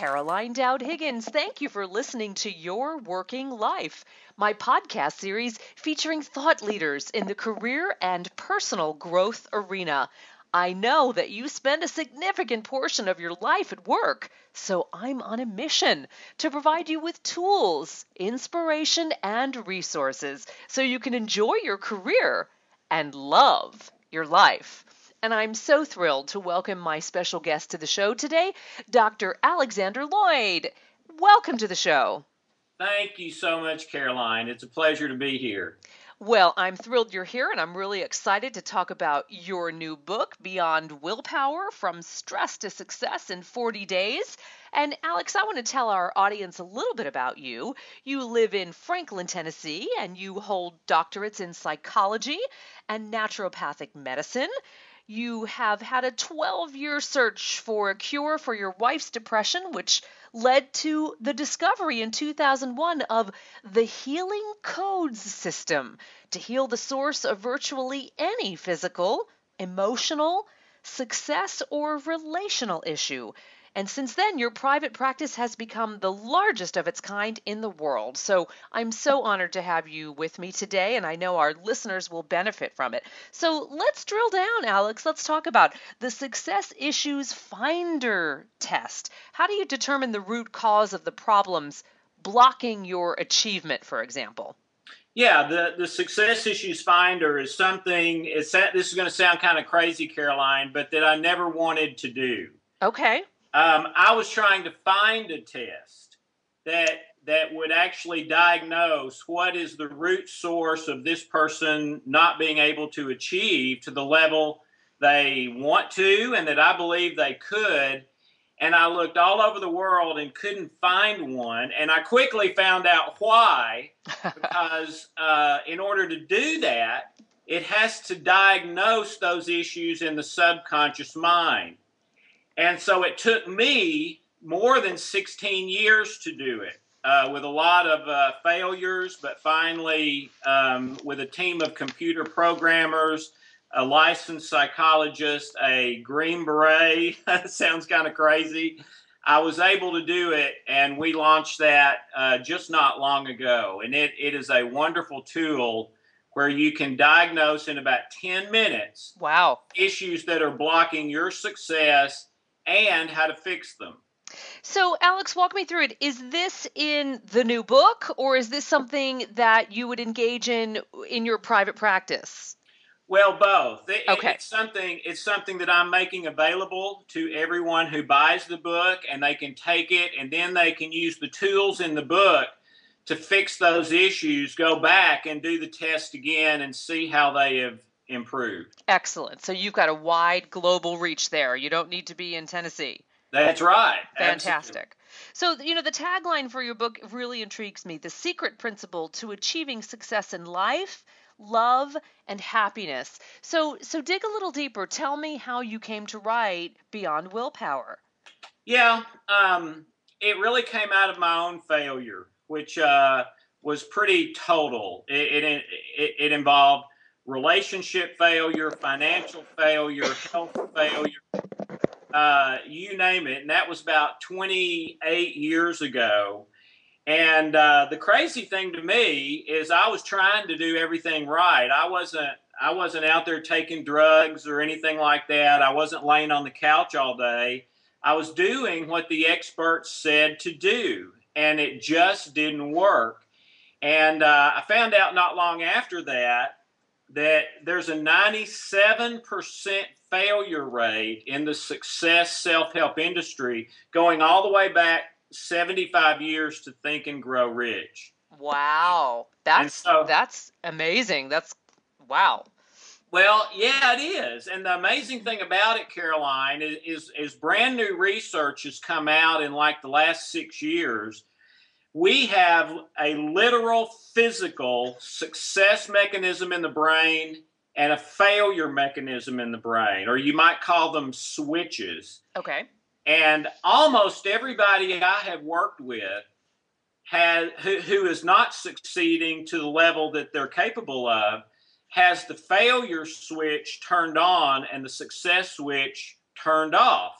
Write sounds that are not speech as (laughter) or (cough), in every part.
Caroline Dowd Higgins. Thank you for listening to Your Working Life, my podcast series featuring thought leaders in the career and personal growth arena. I know that you spend a significant portion of your life at work, so I'm on a mission to provide you with tools, inspiration, and resources so you can enjoy your career and love your life. And I'm so thrilled to welcome my special guest to the show today, Dr. Alexander Loyd. Welcome to the show. Thank you so much, Caroline. It's a pleasure to be here. Well, I'm thrilled you're here, and I'm really excited to talk about your new book, Beyond Willpower From Stress to Success in 40 Days. And Alex, I want to tell our audience a little bit about you. You live in Franklin, Tennessee, and you hold doctorates in psychology and naturopathic medicine. You have had a 12 year search for a cure for your wife's depression, which led to the discovery in 2001 of the Healing Codes system to heal the source of virtually any physical, emotional, success, or relational issue. And since then, your private practice has become the largest of its kind in the world. So I'm so honored to have you with me today, and I know our listeners will benefit from it. So let's drill down, Alex. Let's talk about the Success Issues Finder test. How do you determine the root cause of the problems blocking your achievement, for example? Yeah, the, the success issues finder is something. It's this is going to sound kind of crazy, Caroline, but that I never wanted to do. Okay um, I was trying to find a test that that would actually diagnose what is the root source of this person not being able to achieve to the level they want to and that I believe they could. And I looked all over the world and couldn't find one. And I quickly found out why, (laughs) because uh, in order to do that, it has to diagnose those issues in the subconscious mind. And so it took me more than 16 years to do it. Uh, with a lot of uh, failures, but finally, um, with a team of computer programmers, a licensed psychologist, a Green Beret, (laughs) sounds kind of crazy. I was able to do it, and we launched that uh, just not long ago. And it, it is a wonderful tool where you can diagnose in about 10 minutes wow issues that are blocking your success and how to fix them. So, Alex, walk me through it. Is this in the new book, or is this something that you would engage in in your private practice? Well, both. It, okay. It's something. It's something that I'm making available to everyone who buys the book, and they can take it, and then they can use the tools in the book to fix those issues. Go back and do the test again, and see how they have improved. Excellent. So you've got a wide global reach there. You don't need to be in Tennessee. That's right. Fantastic. Absolutely. So, you know, the tagline for your book really intrigues me the secret principle to achieving success in life, love, and happiness. So, so dig a little deeper. Tell me how you came to write Beyond Willpower. Yeah, um, it really came out of my own failure, which uh, was pretty total. It, it, it, it involved relationship failure, financial failure, health failure, uh, you name it. And that was about 28 years ago. And uh, the crazy thing to me is I was trying to do everything right. I wasn't I wasn't out there taking drugs or anything like that. I wasn't laying on the couch all day. I was doing what the experts said to do, and it just didn't work. And uh, I found out not long after that that there's a 97% failure rate in the success self help industry going all the way back 75 years to Think and Grow Rich. Wow. That's so, that's amazing. That's wow. Well, yeah, it is. And the amazing thing about it, Caroline, is, is, is brand new research has come out in like the last six years we have a literal physical success mechanism in the brain and a failure mechanism in the brain, or you might call them switches. Okay. And almost everybody I have worked with has who, who is not succeeding to the level that they're capable of has the failure switch turned on and the success switch turned off.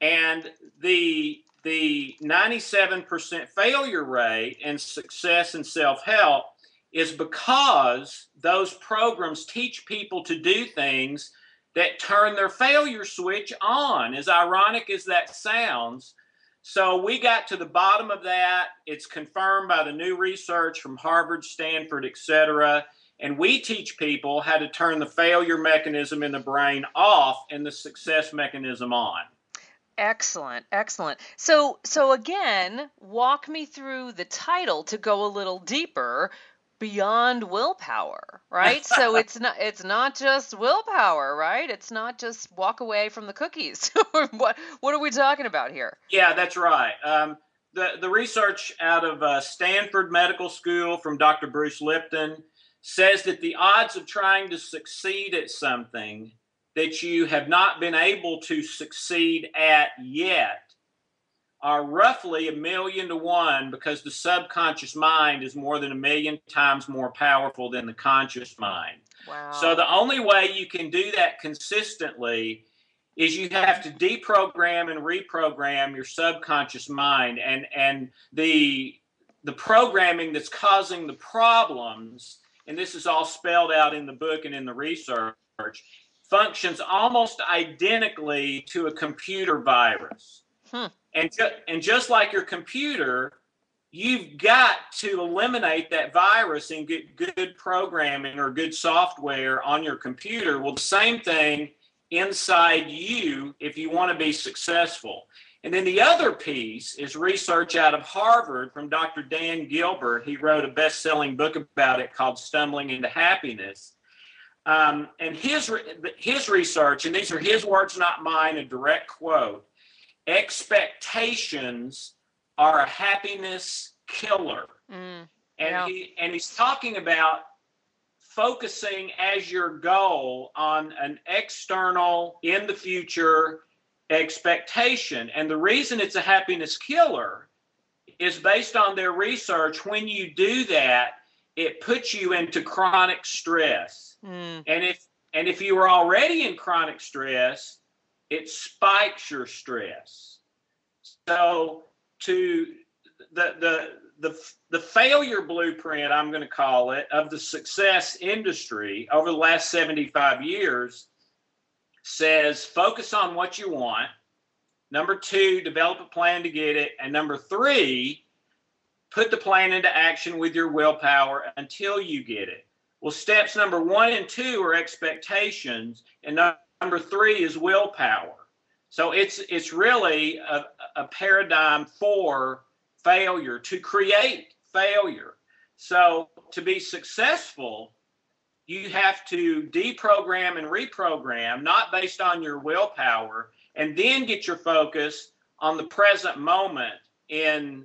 And the the 97% failure rate and success in self help is because those programs teach people to do things that turn their failure switch on. As ironic as that sounds, so we got to the bottom of that. It's confirmed by the new research from Harvard, Stanford, et cetera. And we teach people how to turn the failure mechanism in the brain off and the success mechanism on. Excellent, excellent. So so again, walk me through the title to go a little deeper beyond willpower, right? so (laughs) it's not it's not just willpower, right? It's not just walk away from the cookies. (laughs) what what are we talking about here? Yeah, that's right. Um, the the research out of uh, Stanford Medical School from Dr. Bruce Lipton says that the odds of trying to succeed at something that you have not been able to succeed at yet are roughly a million to one because the subconscious mind is more than a million times more powerful than the conscious mind. Wow. So the only way you can do that consistently is you have to deprogram and reprogram your subconscious mind and and the the programming that's causing the problems and this is all spelled out in the book and in the research functions almost identically to a computer virus. Hmm. And, ju- and just like your computer, you've got to eliminate that virus and get good programming or good software on your computer. Well, the same thing inside you if you want to be successful. And then the other piece is research out of Harvard from Dr. Dan Gilbert. He wrote a best selling book about it called Stumbling into Happiness. Um, and his, his research, and these are his words, not mine, a direct quote expectations are a happiness killer. Mm, and yeah. he and he's talking about focusing as your goal on an external in the future expectation. And the reason it's a happiness killer is based on their research. When you do that, it puts you into chronic stress. Mm, And if and if you were already in chronic stress, it spikes your stress. So to the the the the failure blueprint I'm going to call it of the success industry over the last 75 years says focus on what you want. Number 2, develop a plan to get it and number 3, put the plan into action with your willpower until you get it. Well, steps number 1 and 2 are expectations and number three is willpower. So it's it's really a, a paradigm for failure to create failure. So to be successful, you have to deprogram and reprogram, not based on your willpower, and then get your focus on the present moment in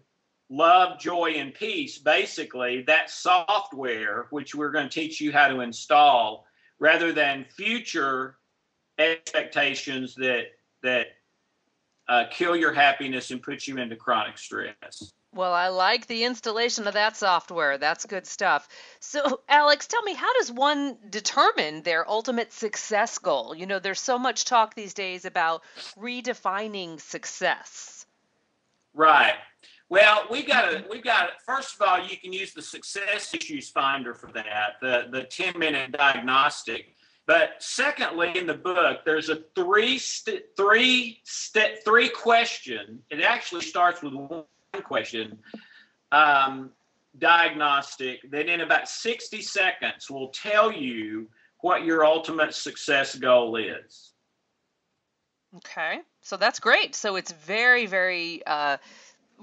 love, joy, and peace. Basically, that software, which we're going to teach you how to install, rather than future expectations that that uh, kill your happiness and put you into chronic stress. Well, I like the installation of that software. That's good stuff. So, Alex, tell me, how does one determine their ultimate success goal? You know, there's so much talk these days about redefining success. Right. Well, we've got a we've got first of all, you can use the success issues finder for that, the the 10 minute diagnostic. But secondly, in the book, there's a three st- three st- three question. It actually starts with one question um, diagnostic that in about 60 seconds will tell you what your ultimate success goal is. Okay, so that's great. So it's very, very uh,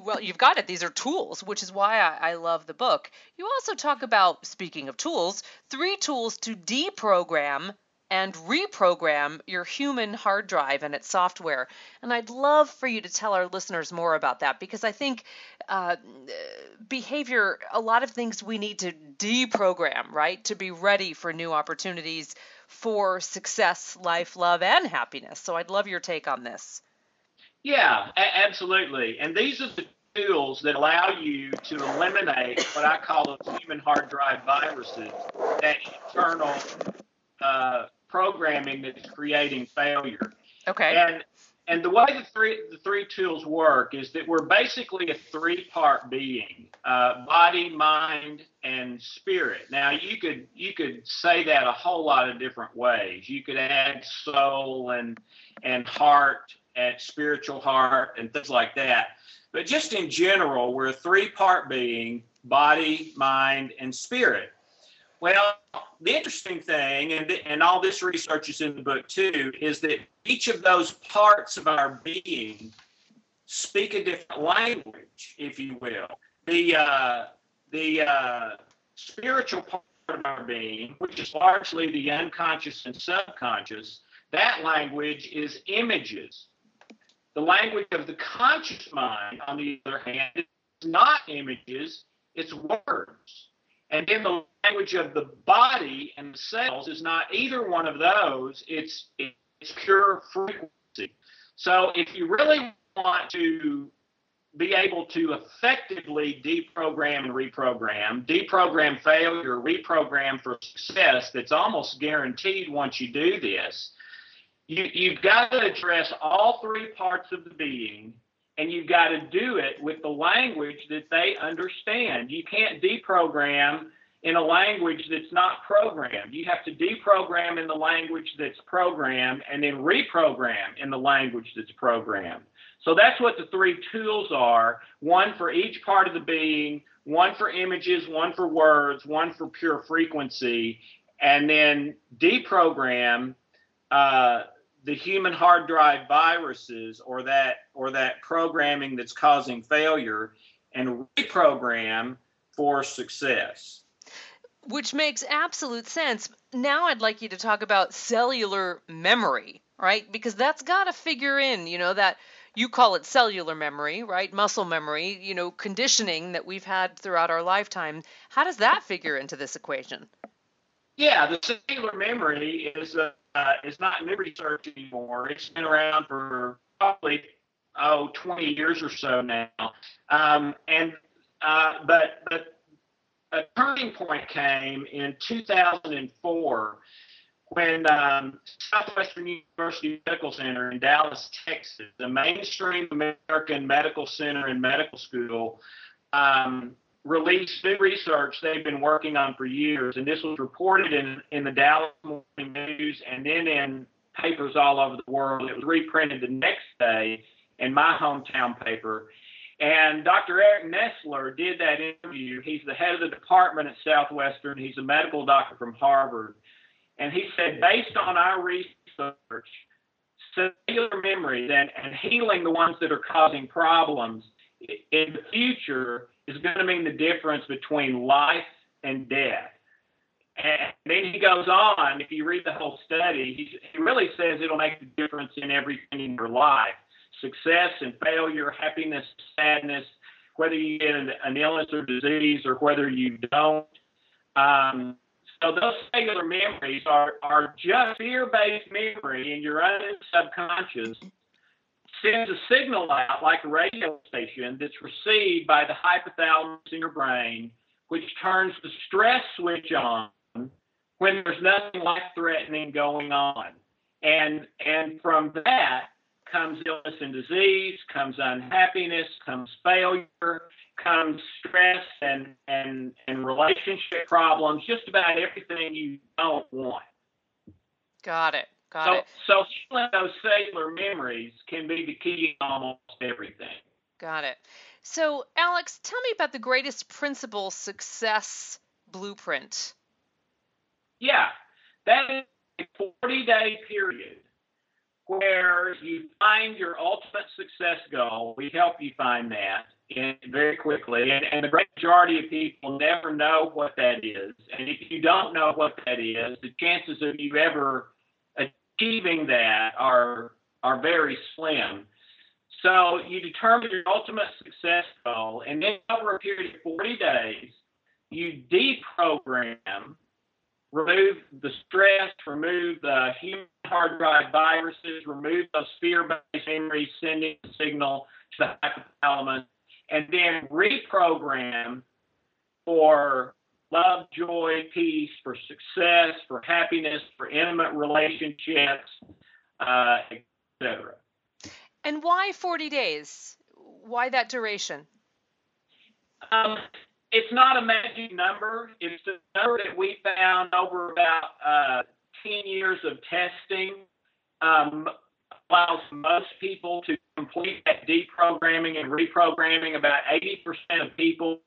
well. You've got it. These are tools, which is why I, I love the book. You also talk about, speaking of tools, three tools to deprogram and reprogram your human hard drive and its software. And I'd love for you to tell our listeners more about that because I think uh, behavior, a lot of things we need to deprogram, right, to be ready for new opportunities for success, life, love, and happiness. So I'd love your take on this. Yeah, a- absolutely. And these are the tools that allow you to eliminate what I call those human hard drive viruses, that internal uh, programming that's creating failure. Okay. And and the way the three the three tools work is that we're basically a three part being: uh, body, mind, and spirit. Now you could you could say that a whole lot of different ways. You could add soul and and heart and spiritual heart and things like that. But just in general, we're a three part being: body, mind, and spirit. Well, the interesting thing, and, and all this research is in the book too, is that each of those parts of our being speak a different language, if you will. The uh, the uh, spiritual part of our being, which is largely the unconscious and subconscious, that language is images. The language of the conscious mind, on the other hand, is not images, it's words. And then the language of the body and the cells is not either one of those. It's it's pure frequency. So if you really want to be able to effectively deprogram and reprogram, deprogram failure, reprogram for success that's almost guaranteed once you do this, you, you've got to address all three parts of the being and you've got to do it with the language that they understand. You can't deprogram in a language that's not programmed. You have to deprogram in the language that's programmed and then reprogram in the language that's programmed. So that's what the three tools are one for each part of the being, one for images, one for words, one for pure frequency, and then deprogram. Uh, the human hard drive viruses or that or that programming that's causing failure and reprogram for success. Which makes absolute sense. Now i'd like you to talk about cellular memory right? Because that's got to figure in you know that you call it cellular memory right? Muscle memory you know conditioning that we've had throughout our lifetime. How does that figure into this equation? Yeah the cellular memory is uh, uh, is not new research anymore. It's been around for probably oh 20 years or so now. Um, and uh, but but a turning point came in 2004 when um, Southwestern University Medical Center in Dallas, Texas, the mainstream American medical center and medical school, um, released new research they've been working on for years, and this was reported in, in the Dallas Morning News and then in papers all over the world. It was reprinted the next day in my hometown paper. And Dr. Eric Nestler did that interview. He's the head of the department at Southwestern. He's a medical doctor from Harvard. And he said, based on our research, cellular memories and, and healing the ones that are causing problems in the future is going to mean the difference between life and death. And then he goes on, if you read the whole study, he, really says it'll make the difference in everything in your life success and failure, happiness, sadness, whether you get an, an illness or disease or whether you don't. Um, so those cellular memories are, are just fear-based memory in your own subconscious sends a signal out like a radio station that's received by the hypothalamus in your brain, which turns the stress switch on when there's nothing life threatening going on. And and from that comes illness and disease, comes unhappiness, comes failure, comes stress and and and relationship problems, just about everything you don't want. Got it. Got so, it. So healing those cellular memories can be the key to almost everything. Got it. So, Alex, tell me about the greatest principle success blueprint. Yeah, that is a 40 day period where you find your ultimate success goal. We help you find that in, very quickly. And, and the great majority of people never know what that is. And if you don't know what that is, the chances of you ever achieving that are are very slim. So you determine your ultimate success goal, and then over a period of 40 days, you deprogram, remove the stress, remove the human hard drive viruses, remove those fear-based memories sending the signal to the hypothalamus, and then reprogram for love, joy, peace, for success, for happiness, for intimate relationships, uh, etc. And why 40 days? Why that duration? Um, it's not a magic number. It's the number that we found over about uh, 10 years of testing um, allows most people to complete that deprogramming and reprogramming. About 80% of people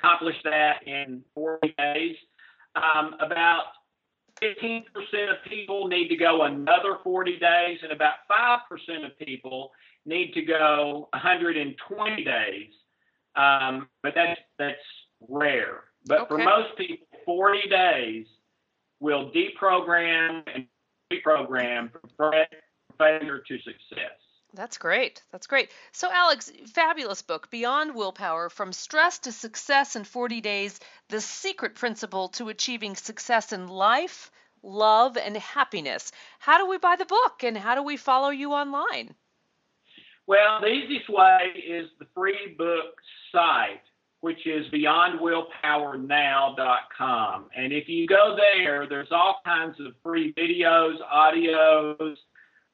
accomplish that in 40 days. Um, about 15% of people need to go another 40 days, and about 5% of people need to go 120 days. Um, but that's that's rare. But okay. for most people, 40 days will deprogram and reprogram from failure to success. That's great. That's great. So, Alex, fabulous book, Beyond Willpower From Stress to Success in 40 Days The Secret Principle to Achieving Success in Life, Love, and Happiness. How do we buy the book and how do we follow you online? Well, the easiest way is the free book site, which is beyondwillpowernow.com. And if you go there, there's all kinds of free videos, audios,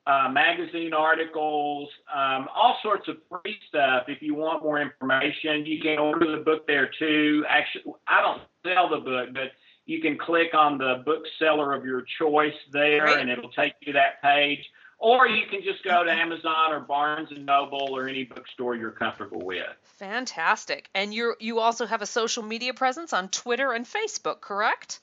uh, magazine articles, um, all sorts of free stuff. If you want more information, you can order the book there too. Actually, I don't sell the book, but you can click on the bookseller of your choice there, and it'll take you to that page. Or you can just go to Amazon or Barnes and Noble or any bookstore you're comfortable with. Fantastic. And you you also have a social media presence on Twitter and Facebook, correct?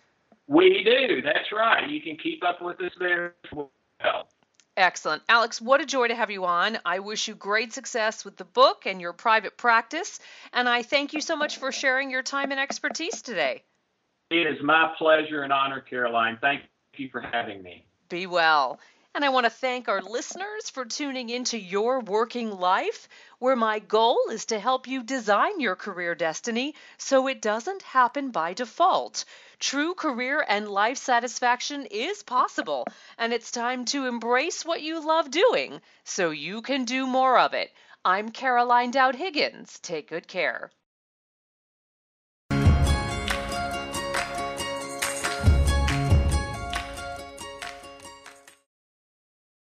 We do. That's right. You can keep up with us there as well. Excellent. Alex, what a joy to have you on. I wish you great success with the book and your private practice. And I thank you so much for sharing your time and expertise today. It is my pleasure and honor, Caroline. Thank you for having me. Be well. And I want to thank our listeners for tuning into Your Working Life, where my goal is to help you design your career destiny so it doesn't happen by default. True career and life satisfaction is possible, and it's time to embrace what you love doing so you can do more of it. I'm Caroline Dowd Higgins. Take good care.